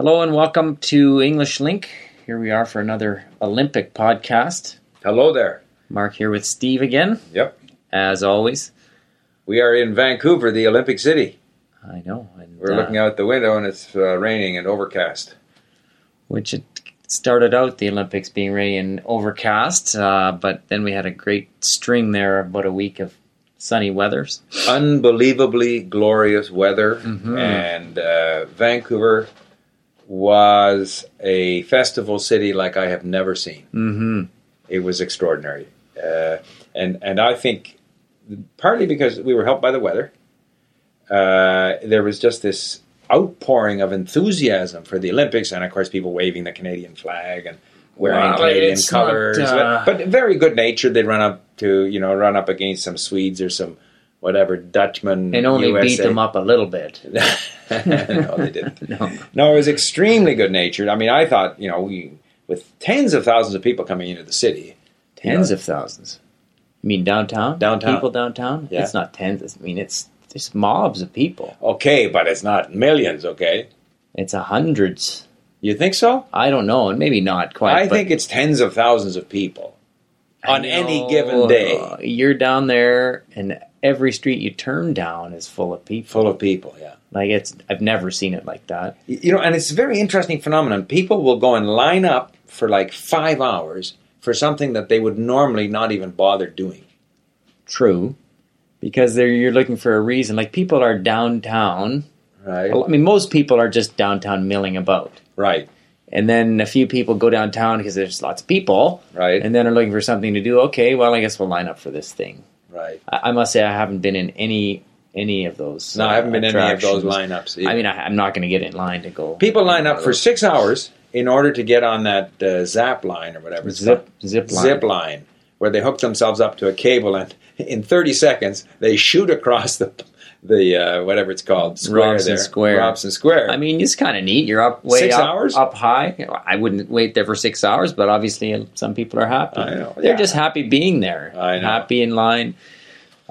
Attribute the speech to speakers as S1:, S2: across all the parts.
S1: Hello and welcome to English Link. Here we are for another Olympic podcast.
S2: Hello there.
S1: Mark here with Steve again,
S2: Yep.
S1: as always.
S2: We are in Vancouver, the Olympic City.
S1: I know. And,
S2: We're
S1: uh,
S2: looking out the window and it's uh, raining and overcast.
S1: Which it started out the Olympics being rainy and overcast, uh, but then we had a great string there, about a week of sunny weathers.
S2: Unbelievably glorious weather.
S1: Mhm.
S2: And uh, Vancouver was a festival city like I have never seen.
S1: Mm-hmm.
S2: It was extraordinary. Uh, and, and I think partly because we were helped by the weather, uh, there was just this outpouring of enthusiasm for the Olympics, and of course, people waving the Canadian flag and wearing
S1: Well,
S2: Canadian
S1: it's not,
S2: colors.
S1: uh,
S2: but, but very good natured. They'd run up to you know run up against some Swedes or some whatever Dutchman
S1: And only beat them up a little bit.
S2: no, they didn't.
S1: No.
S2: No, it was extremely good natured. I mean, I thought you know we with tens of thousands of people coming into the city.
S1: Tens of thousands. You mean downtown?
S2: Downtown.
S1: People downtown?
S2: Yeah.
S1: It's not tens. I mean, it's just mobs of people.
S2: Okay, but it's not millions. Okay,
S1: It's a hundreds.
S2: you think so?
S1: I don't know, and maybe not quite.
S2: I think it's tens of thousands of people
S1: I
S2: on any given day,
S1: You're down there, and every street you turn down is full of people.
S2: full of people. Yeah,
S1: Like it's, I've never seen it like that.
S2: you know, and it's a very interesting phenomenon. People will go and line up for like five hours for something that they would normally not even bother doing.
S1: True, because they're, you're looking for a reason. Like people are downtown.
S2: Right,
S1: I mean, most people are just downtown milling about,
S2: right,
S1: and then a few people go downtown because there's lots of people,
S2: right,
S1: and then are looking for something to do. Okay, well, I guess we'll line up for this thing.
S2: Right.
S1: I, I must say, I haven't been in any any of those.
S2: No, I haven't been in any of those lineups.
S1: I mean, I, I'm not going to get in line to go.
S2: people line up for six hours in order to get on that uh, zap line or whatever. it's
S1: zip zip line.
S2: zip line where they hook themselves up to a cable and in 30 seconds they shoot across the the uh, whatever it's called square
S1: Robson
S2: there
S1: Square.
S2: Robson Square.
S1: I mean, it's kind of neat. You're up way
S2: Six
S1: up,
S2: hours?
S1: up high. I wouldn't wait there for six hours, but obviously some people are happy.
S2: I know,
S1: They're
S2: yeah.
S1: just happy being there.
S2: I know.
S1: Happy in line.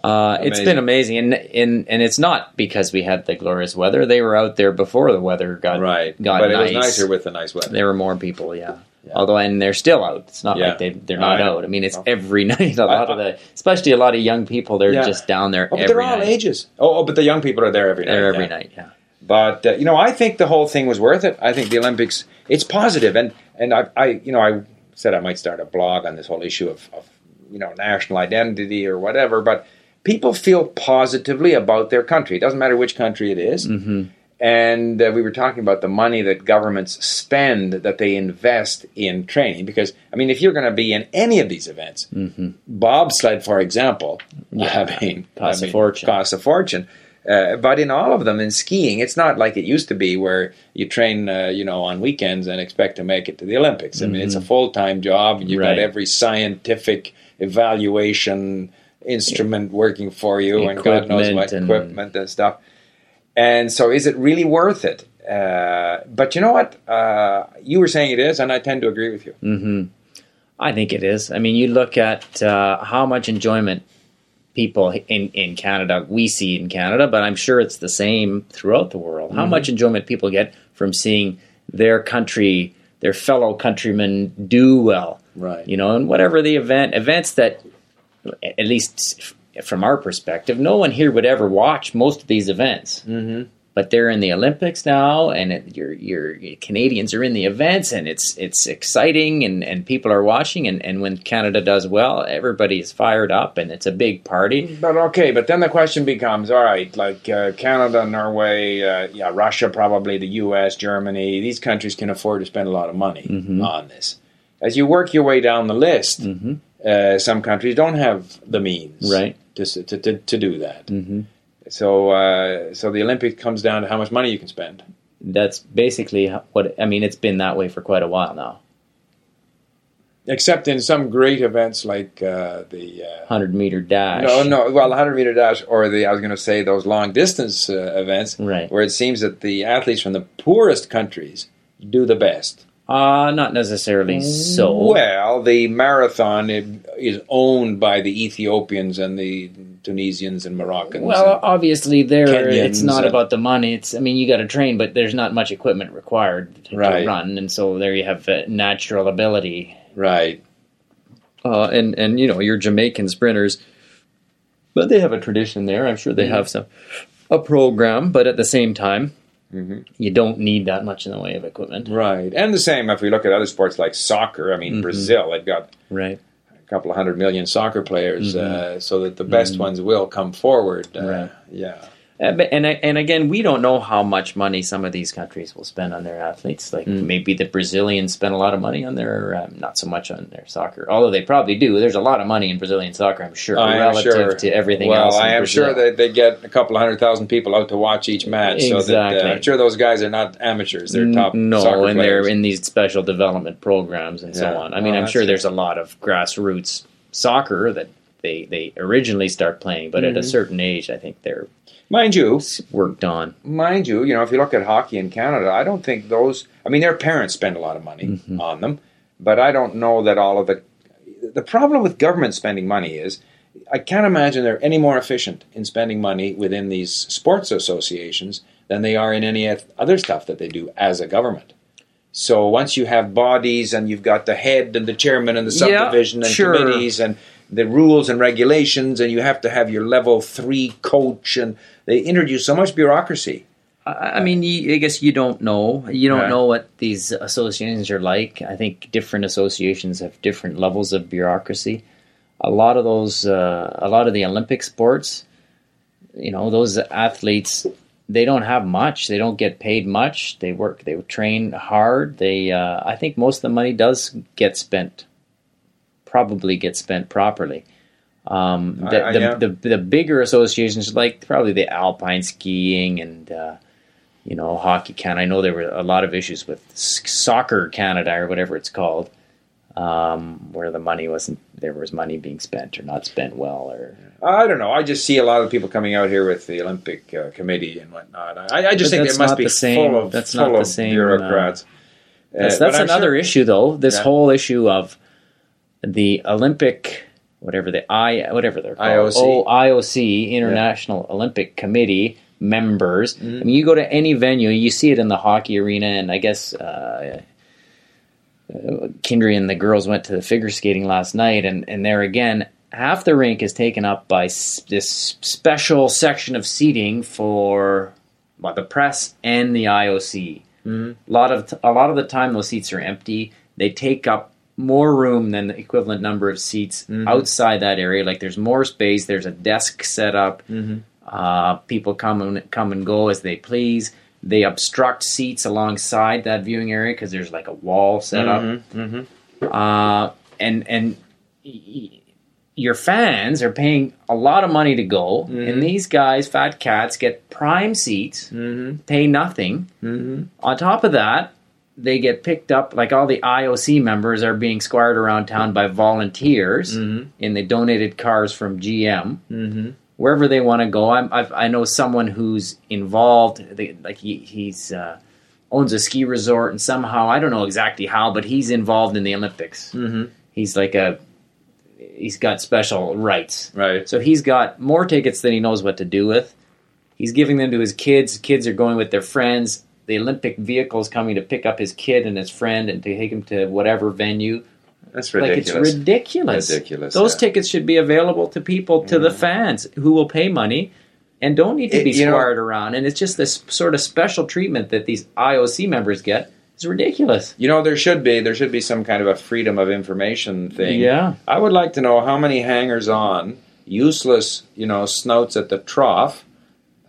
S1: Uh, it's been amazing, and, and and it's not because we had the glorious weather. They were out there before the weather got
S2: right,
S1: got
S2: but
S1: nice.
S2: it was nicer with the nice weather.
S1: There were more people, yeah.
S2: Yeah.
S1: Although, and they're still out. It's not
S2: Yeah.
S1: like they they're not
S2: I
S1: out. I mean, it's
S2: No.
S1: every night. A lot of the, especially a lot of young people, they're just down there
S2: Oh, but they're all
S1: night.
S2: ages. Oh, oh, but the young people are there every night.
S1: They're every
S2: yeah.
S1: night, yeah.
S2: But uh, you know, I think the whole thing was worth it. I think the Olympics it's positive, and and I, I you know I said I might start a blog on this whole issue of, of you know national identity or whatever, but people feel positively about their country. It doesn't matter which country it is.
S1: hmm
S2: And uh, we were talking about the money that governments spend that they invest in training. Because, I mean, if you're going to be in any of these events,
S1: hmm
S2: bobsled, for example,
S1: Yeah,
S2: I mean,
S1: costs
S2: I
S1: a
S2: mean,
S1: fortune.
S2: Costs a fortune. Uh, but in all of them, in skiing, it's not like it used to be where you train, uh, you know, on weekends and expect to make it to the Olympics. I mean, it's a full time job, and you've
S1: Mm-hmm. Right.
S2: got every scientific evaluation instrument working for you, and God knows what
S1: Equipment and-
S2: equipment and stuff. And so, is it really worth it? Uh, but you know what? Uh, you were saying it is, and I tend to agree with you.
S1: hmm I think it is. I mean, you look at uh, how much enjoyment people in, in Canada, we see in Canada, but I'm sure it's the same throughout the world. How much enjoyment people get from seeing their country, their fellow countrymen do well.
S2: Right.
S1: You know, and whatever the event, events that, at least from our perspective, no one here would ever watch most of these events.
S2: Mm-hmm.
S1: But they're in the Olympics now, and it, your your Canadians are in the events, and it's it's exciting, and, and people are watching, and, and when Canada does well, everybody is fired up, and it's a big party.
S2: But okay, but then the question becomes: All right, like uh, Canada, Norway, uh, yeah, Russia, probably the U.S., Germany. These countries can afford to spend a lot of money
S1: Mhm.
S2: on this. As you work your way down the list,
S1: hmm
S2: uh, some countries don't have the means
S1: Right.
S2: to, to, to, to do that.
S1: hmm
S2: So, uh, so the Olympics comes down to how much money you can spend.
S1: That's basically what I mean. It's been that way for quite a while now.
S2: Except in some great events like uh, the uh,
S1: Hundred meter dash.
S2: no, no, well, the hundred meter dash or the I was going to say those long distance uh, events,
S1: Right.
S2: where it seems that the athletes from the poorest countries do the best.
S1: Uh, not necessarily so.
S2: Well, the marathon is owned by the Ethiopians and the Tunisians and Moroccans.
S1: Well,
S2: and-
S1: obviously, there it's not about the money. It's I mean, you got to train, but there's not much equipment required to, to
S2: Right.
S1: run, and so there you have uh, natural ability.
S2: right.
S1: Uh, and and you know your Jamaican sprinters, but they have a tradition there. I'm sure they
S2: Mm-hmm.
S1: have some a program, but at the same time,
S2: Mhm.
S1: you don't need that much in the way of equipment.
S2: Right. And the same if we look at other sports like soccer. I mean,
S1: Mm-hmm.
S2: Brazil, they've got
S1: Right.
S2: a couple of hundred million soccer players, uh, so that the best ones will come forward. Uh,
S1: Mm-hmm. Right.
S2: Yeah.
S1: Uh, And and again, we don't know how much money some of these countries will spend on their athletes. Like
S2: Mm.
S1: maybe the Brazilians spend a lot of money on their, um, not so much on their soccer. Although they probably do. There's a lot of money in Brazilian soccer, I'm sure,
S2: I
S1: relative
S2: sure.
S1: to everything
S2: well,
S1: else. in
S2: I am
S1: Brazil.
S2: sure that they get a couple of hundred thousand people out to watch each match. So that
S1: Exactly.
S2: uh, I'm sure those guys are not amateurs; they're top
S1: no,
S2: soccer
S1: and
S2: players.
S1: they're in these special development programs and so on. I mean,
S2: Oh,
S1: I'm sure there's a lot of grassroots soccer that they they originally start playing, but at a
S2: Mhm.
S1: certain age, I think they're
S2: Mind you,
S1: worked on.
S2: mind you, you know, if you look at hockey in Canada, I don't think those. I mean, their parents spend a lot of money
S1: Mm-hmm.
S2: on them, but I don't know that all of the. The problem with government spending money is, I can't imagine they're any more efficient in spending money within these sports associations than they are in any other stuff that they do as a government. So once you have bodies and you've got the head and the chairman and the
S1: Yeah,
S2: subdivision and
S1: sure.
S2: committees and the rules and regulations, and you have to have your level three coach, and they introduce so much bureaucracy.
S1: I, mean, I guess you don't know. You don't
S2: Right.
S1: know what these associations are like. I think different associations have different levels of bureaucracy. A lot of those, uh, a lot of the Olympic sports, you know, those athletes, they don't have much. They don't get paid much. They work. They train hard. They, uh, I think, most of the money does get spent. Probably get spent properly. Um, the, the,
S2: yeah.
S1: the the bigger associations like probably the alpine skiing and uh, you know hockey Canada. I know there were a lot of issues with soccer Canada or whatever it's called, um, where the money wasn't there was money being spent or not spent well or
S2: I don't know. I just see a lot of people coming out here with the Olympic uh, Committee and whatnot. I, I just
S1: But
S2: think it must be
S1: the same-
S2: full of
S1: that's
S2: full
S1: not the same, uh,
S2: bureaucrats.
S1: that's,
S2: Uh,
S1: that's another
S2: sure-
S1: issue though. This
S2: Yeah.
S1: whole issue of the Olympic whatever the I whatever they're called
S2: IOC.
S1: oh IOC International Olympic Committee members.
S2: Mm-hmm.
S1: I mean, you go to any venue, you see it in the hockey arena, and I guess. Uh, Kindry and the girls went to the figure skating last night, and, and there again, half the rink is taken up by s- this special section of seating for well, the press and the IOC.
S2: Mhm.
S1: A lot of t- a lot of the time, those seats are empty. They take up more room than the equivalent number of seats
S2: Mhm.
S1: outside that area. Like there's more space. There's a desk set up.
S2: Mhm.
S1: Uh, people come and come and go as they please. They obstruct seats alongside that viewing area because there's like a wall set up
S2: Mhm, mhm.
S1: uh, and and y- your fans are paying a lot of money to go, and these guys, fat cats, get prime seats,
S2: Mhm,
S1: pay nothing. On top of that, they get picked up like all the IOC members are being squired around town by volunteers,
S2: Mhm.
S1: and they donated cars from GM
S2: Mhm.
S1: wherever they want to go. I'm, I've, I know someone who's involved, they, like he, he's uh, owns a ski resort, and somehow I don't know exactly how, but he's involved in the Olympics.
S2: Mhm.
S1: He's like a he's got special rights,
S2: Right.
S1: so he's got more tickets than he knows what to do with. He's giving them to his kids. Kids are going with their friends. The Olympic vehicle is coming to pick up his kid and his friend and to take him to whatever venue.
S2: That's ridiculous.
S1: Like it's ridiculous.
S2: Ridiculous,
S1: Those
S2: yeah. Mm.
S1: tickets should be available to people, to the fans who will pay money and don't need to
S2: It-
S1: be
S2: know-
S1: around. And it's just this sort of special treatment that these IOC members get. It's ridiculous.
S2: You know, there should be there should be some kind of a freedom of information thing.
S1: Yeah.
S2: I would like to know how many hangers on, useless, you know, snouts at the trough.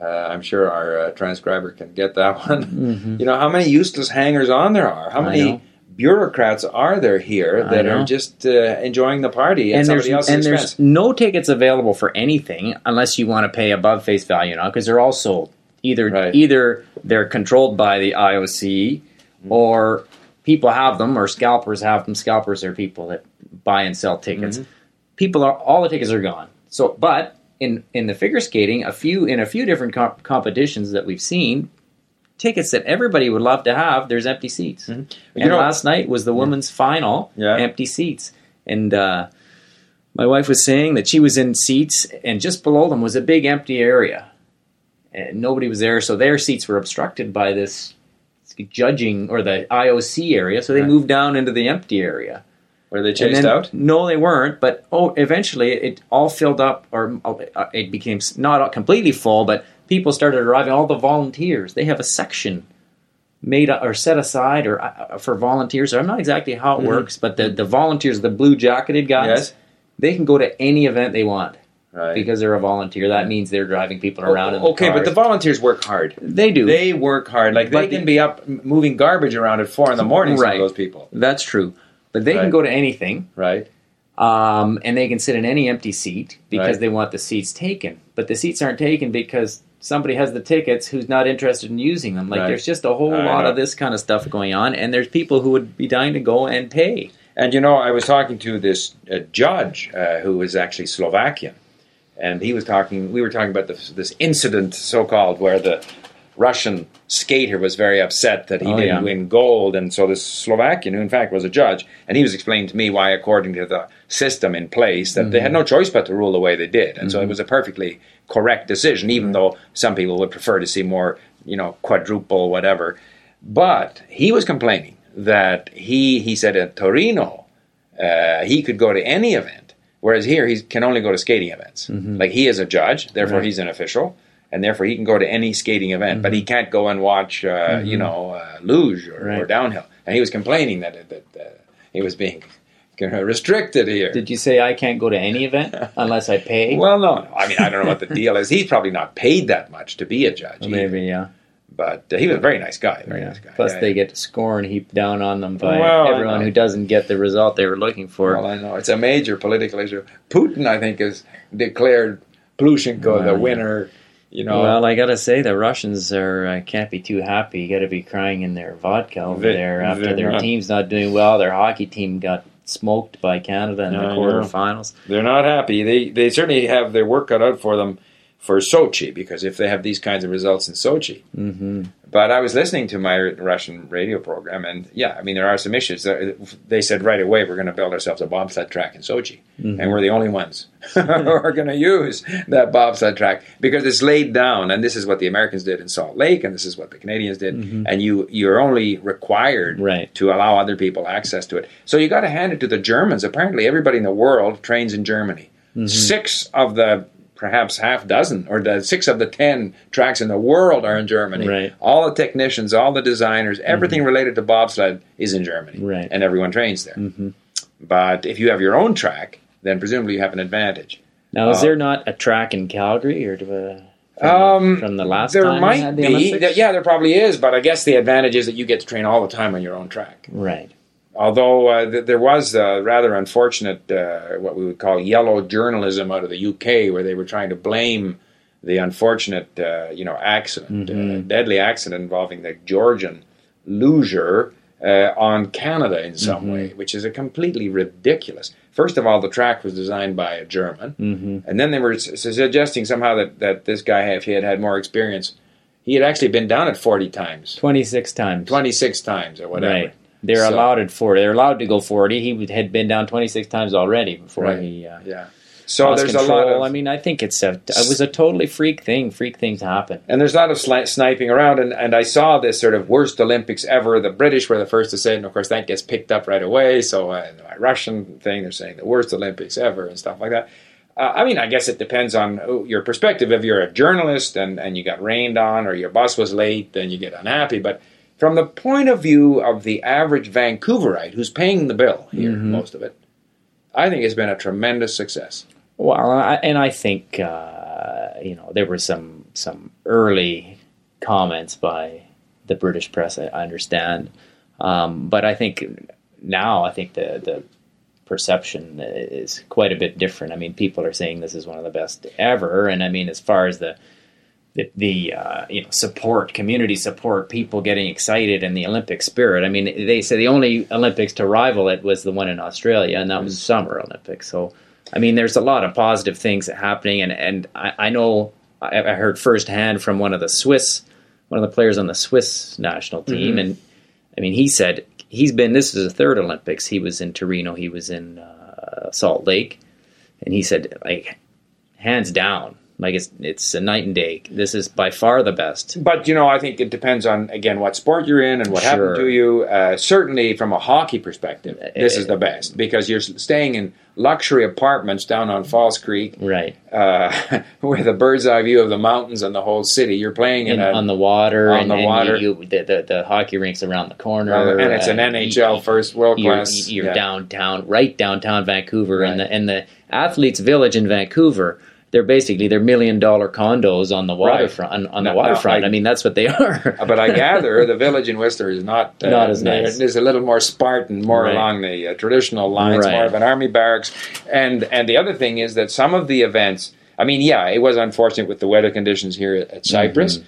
S2: Uh, I'm sure our uh, transcriber can get that one.
S1: Mhm.
S2: You know, how many useless hangers on there are? How many bureaucrats are there here that are just uh, enjoying the party
S1: and there's and there's no tickets available for anything unless you want to pay above face value now because they're all sold either
S2: Right.
S1: either they're controlled by the IOC
S2: Mm-hmm.
S1: or people have them or scalpers have them scalpers are people that buy and sell tickets
S2: Mm-hmm.
S1: people are all the tickets are gone so but in in the figure skating a few in a few different comp- competitions that we've seen tickets that everybody would love to have. There's empty seats.
S2: You
S1: And
S2: know-
S1: last night was the women's final,
S2: Yeah.
S1: empty seats. And uh, my wife was saying that she was in seats, and just below them was a big empty area, and nobody was there. So their seats were obstructed by this judging or the IOC area. So they
S2: Right.
S1: moved down into the empty area.
S2: Were they chased
S1: then-
S2: out?
S1: No, they weren't. But oh, eventually it all filled up, or uh, it became not completely full. But people started arriving. All the volunteers. They have a section made or set aside or uh, for volunteers. I'm not exactly how it
S2: Mhm.
S1: works, but the the volunteers, the blue jacketed guys,
S2: Yes.
S1: they can go to any event they want
S2: Right.
S1: because they're a volunteer. That means they're driving people around. in the
S2: Oh, okay, but the volunteers work hard.
S1: they do.
S2: They work hard. Like they
S1: But
S2: can
S1: the-
S2: be up moving garbage around at four in the morning.
S1: Right.
S2: those people,
S1: That's true. But they
S2: Right.
S1: can go to anything.
S2: right?
S1: um, and they can sit in any empty seat because
S2: Right.
S1: they want the seats taken. But the seats aren't taken because somebody has the tickets who's not interested in using them. Like
S2: Right.
S1: there's just a whole
S2: I
S1: lot
S2: know.
S1: of this kind of stuff going on, and there's people who would be dying to go and pay.
S2: And you know, I was talking to this uh, judge uh, who was actually Slovakian, and he was talking. We were talking about this, this incident, so called, where the Russian skater was very upset that he
S1: Oh,
S2: didn't
S1: yeah.
S2: win gold, and so this Slovakian, who in fact was a judge, and he was explaining to me why, according to the system in place, that they had mm-hmm. no choice but to rule the way they did, and so it mm-hmm. was a perfectly correct decision, even mm-hmm. though some people would prefer to see more, you know, quadruple whatever. But he was complaining that he he said at Torino uh, he could go to any event, whereas here he can only go to skating events. Like he is a judge, therefore
S1: Right.
S2: he's an official, and therefore he can go to any skating event, but he can't go and watch, uh, you know, uh, luge or, or downhill. And he was complaining that that uh, he was being restricted here.
S1: Did you say I can't go to any event unless I pay?
S2: well, no, no. I mean, I don't know what the deal is. He's probably not paid that much to be a judge,
S1: Well, maybe yeah.
S2: but uh, he was a very nice guy. Very
S1: yeah.
S2: nice guy.
S1: Plus,
S2: Yeah,
S1: they
S2: yeah.
S1: get to score and heap down on them by
S2: Well,
S1: everyone who doesn't get the result they were looking for.
S2: Well, I know it's a major political issue. Putin, I think, has declared Plushenko
S1: Well,
S2: the winner. You know,
S1: Well, I gotta say the Russians are uh, can't be too happy. You got to be crying in their vodka over
S2: They-
S1: there after their
S2: not.
S1: team's not doing well. Their hockey team got smoked by Canada in
S2: I
S1: the quarterfinals.
S2: they're not happy. They they certainly have their work cut out for them for Sochi because if they have these kinds of results in Sochi.
S1: hmm
S2: But I was listening to my Russian radio program, and yeah, I mean there are some issues. They said right away we're going to build ourselves a bobsled track in Sochi, and mm-hmm. we're the only ones who are going to use that bobsled track because it's laid down. And this is what the Americans did in Salt Lake, and this is what the Canadians did. Mm-hmm. And you you're only required
S1: Right.
S2: to allow other people access to it. So you got to hand it to the Germans. Apparently, everybody in the world trains in Germany. Mm-hmm. Six of the perhaps half dozen or the six of the ten tracks in the world are in Germany.
S1: Right.
S2: All the technicians, all the designers, everything related to bobsled is in Germany.
S1: Right.
S2: And everyone trains there.
S1: hmm
S2: But if you have your own track, then presumably you have an advantage.
S1: Now, is
S2: Uh,
S1: there not a track in Calgary or do, uh, from,
S2: Um,
S1: from the last
S2: there might
S1: the
S2: be.
S1: Olympics?
S2: Yeah, there probably is. But I guess the advantage is that you get to train all the time on your own track.
S1: Right.
S2: Although uh, th- there was uh, rather unfortunate, uh, what we would call yellow journalism out of the UK, where they were trying to blame the unfortunate, uh, you know, accident, uh,
S1: Mhm.
S2: deadly accident involving the Georgian uh, on Canada in some
S1: Mhm.
S2: way, which is a completely ridiculous. First of all, the track was designed by a German,
S1: hmm
S2: and then they were s- suggesting somehow that, that this guy, if he had had more experience, he had actually been down it 40 times,
S1: 26 times.
S2: 26 times, or whatever.
S1: Right. They're
S2: So-
S1: allowed at 40. They're allowed to go 40. He would- had been down 26 times already before
S2: Right.
S1: he uh,
S2: Yeah. So
S1: lost
S2: there's
S1: control.
S2: a lot of
S1: I mean, I think it's a, it was a totally freak thing. Freak things happen.
S2: And there's a lot of sli- sniping around, and, and I saw this sort of worst Olympics ever. The British were the first to say it, and of course that gets picked up right away. So uh, my Russian thing, they're saying the worst Olympics ever and stuff like that. Uh, I mean, I guess it depends on uh, your perspective. If you're a journalist and, and you got rained on, or your bus was late, then you get unhappy. But from the point of view of the average Vancouverite who's paying the bill here,
S1: Mhm.
S2: most of it, I think it's been a tremendous success.
S1: Well, I, and I think uh, you know there were some some early comments by the British press. I, I understand, um, but I think now I think the the perception is quite a bit different. I mean, people are saying this is one of the best ever, and I mean, as far as the the, the uh, you know support, community support, people getting excited, and the Olympic spirit. I mean, they say the only Olympics to rival it was the one in Australia, and that was Summer Olympics. So, I mean, there's a lot of positive things happening, and and I, I know I, I heard firsthand from one of the Swiss one of the players on the Swiss national team,
S2: Mhm.
S1: and I mean, he said he's been. This is the third Olympics. He was in Torino. He was in uh, Salt Lake, and he said like hands down, like it's it's a night and day. This is by far the best.
S2: But you know, I think it depends on again what sport you're in and what happened to you. Uh, certainly, from a hockey perspective, this
S1: Uh,
S2: is the best because you're staying in luxury apartments down on False Creek
S1: Right
S2: uh, with a bird's eye view of the mountains and the whole city. You're playing in
S1: In-
S2: a
S1: on the water,
S2: on
S1: and,
S2: the
S1: and
S2: water.
S1: You, you, the, the the hockey rinks around the corner,
S2: and it's an
S1: uh,
S2: NHL
S1: you-
S2: first world
S1: you're,
S2: class.
S1: you're
S2: yeah.
S1: downtown, right downtown Vancouver, and the and the athletes' village in Vancouver. They're basically they're million dollar condos on the waterfront. On, on
S2: No,
S1: the
S2: no,
S1: waterfront,
S2: I-
S1: I, mean that's what they are.
S2: Uh, But I gather the village in Whistler is not uh,
S1: Not as nice.
S2: It is a little more Spartan, more
S1: Right.
S2: along the uh, traditional lines,
S1: Right.
S2: more of an army barracks. And and the other thing is that some of the events. I mean, yeah, it was unfortunate with the weather conditions here at, at Cypress,
S1: Mm-hmm.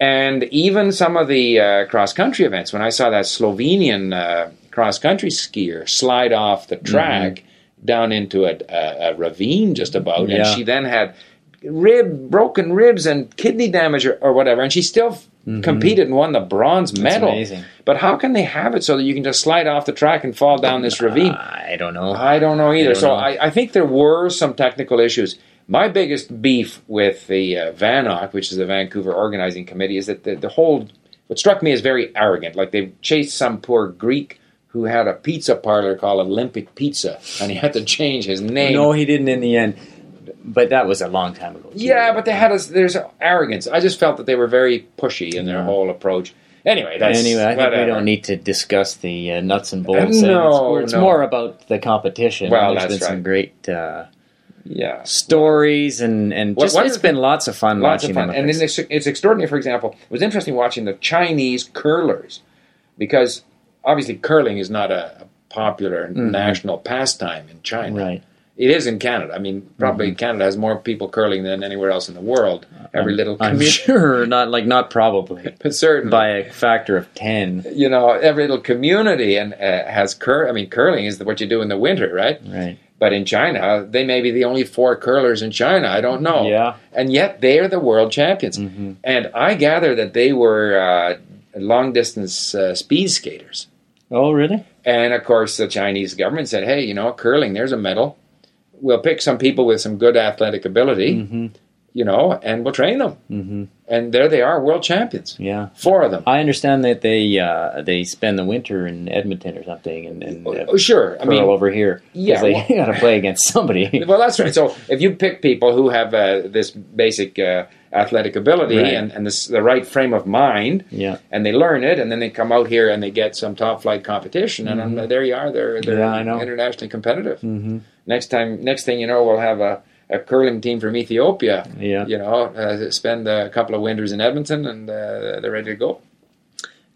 S2: and even some of the uh, cross country events. When I saw that Slovenian uh, cross country skier slide off the track down into a, a, a ravine, just about, and
S1: Yeah.
S2: she then had rib broken ribs and kidney damage or, or whatever, and she still f competed and won the bronze medal.
S1: amazing.
S2: But how can they have it so that you can just slide off the track and fall down this ravine?
S1: I don't know.
S2: I don't know either.
S1: don't
S2: so
S1: know.
S2: I, I think there were some technical issues. My biggest beef with the uh, VANOC, which is the Vancouver Organizing Committee, is that the, the whole what struck me as very arrogant. Like they chased some poor Greek who had a pizza parlor called Olympic Pizza, and he had to change his name.
S1: No, he didn't in the end. But that was a long time ago. too.
S2: Yeah, but they had a there's arrogance. I just felt that they were very pushy in their
S1: Yeah.
S2: whole approach. Anyway, that's
S1: anyway, I think we don't need to discuss the uh, nuts and bolts.
S2: Uh, no,
S1: it's, it's
S2: no.
S1: more about the competition.
S2: Well,
S1: There's
S2: that's
S1: been some
S2: right.
S1: great uh,
S2: Yeah,
S1: stories, and and just it's been lots of fun
S2: lots
S1: watching
S2: of fun.
S1: them.
S2: And then it's, it's extraordinary. For example, it was interesting watching the Chinese curlers because obviously curling is not a, a popular national pastime in China.
S1: right.
S2: It is in Canada. I mean, probably Canada has more people curling than anywhere else in the world. Every little
S1: I'm sure not like not probably
S2: but certainly
S1: by a factor of ten.
S2: you know, every little community and uh, has cur. I mean, curling is what you do in the winter, right?
S1: Right.
S2: But in China, they may be the only four curlers in China. I don't know.
S1: Yeah.
S2: And yet they are the world champions.
S1: hmm
S2: And I gather that they were uh, long distance uh, speed skaters.
S1: Oh, really?
S2: And of course, the Chinese government said, hey, you know, curling, there's a medal. We'll pick some people with some good athletic ability,
S1: hmm
S2: you know, and we'll train them.
S1: hmm
S2: And there they are, world champions.
S1: Yeah.
S2: Four of them.
S1: I understand that they uh, they spend the winter in Edmonton or something, and, and uh,
S2: Oh, sure. I mean,
S1: over here.
S2: yeah,
S1: they
S2: well-
S1: got to play against somebody.
S2: well, that's right. So if you pick people who have uh, this basic uh, athletic ability
S1: Right.
S2: and, and this, the right frame of mind,
S1: yeah.
S2: and they learn it, and then they come out here and they get some top flight competition, and um, there you are. They're they're
S1: Mm-hmm. Yeah,
S2: internationally competitive.
S1: hmm
S2: Next time, next thing you know, we'll have a, a curling team from Ethiopia.
S1: Yeah.
S2: You know, uh, spend a couple of winters in Edmonton, and uh, they're ready to go.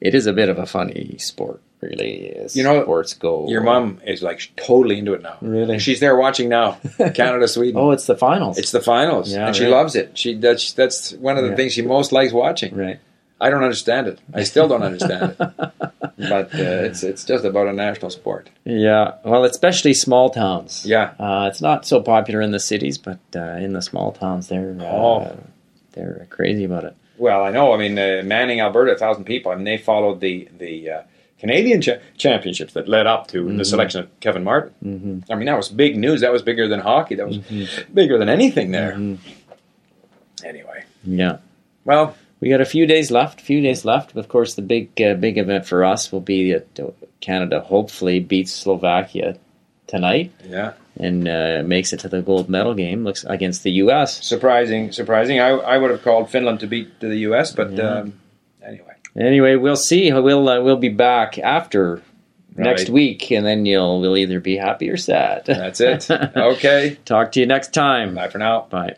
S1: It is a bit of a funny sport, really. As
S2: You know,
S1: sports go.
S2: Your mom is like totally into it now.
S1: Really?
S2: She's there watching now. Canada, Sweden.
S1: Oh, it's the finals.
S2: It's the finals,
S1: Yeah,
S2: and she loves it. She that's that's one of the
S1: Yeah.
S2: things she most likes watching.
S1: right.
S2: I don't understand it. I still don't understand it. But uh, it's it's just about a national sport.
S1: Yeah. Well, especially small towns.
S2: Yeah.
S1: Uh, it's not so popular in the cities, but uh, in the small towns, they're uh,
S2: Oh.
S1: they're crazy about it.
S2: Well, I know. I mean, uh, Manning, Alberta, a thousand people. I mean, they followed the the uh, Canadian cha- championships that led up to the selection of Kevin Martin.
S1: hmm
S2: I mean, that was big news. That was bigger than hockey. That was bigger than anything there.
S1: Mhm.
S2: Anyway,
S1: Yeah.
S2: well,
S1: We got a few days left. Few days left. Of course, the big uh, big event for us will be that Canada hopefully beats Slovakia tonight
S2: yeah,
S1: and uh, makes it to the gold medal game. Looks against the U.S.
S2: surprising, surprising. I, I would have called Finland to beat the U.S., but
S1: Yeah.
S2: um, anyway,
S1: Anyway, we'll see. We'll uh, we'll be back after next week, and then you'll we'll either be happy or sad.
S2: that's it. okay,
S1: Talk to you next time.
S2: bye for now.
S1: Bye.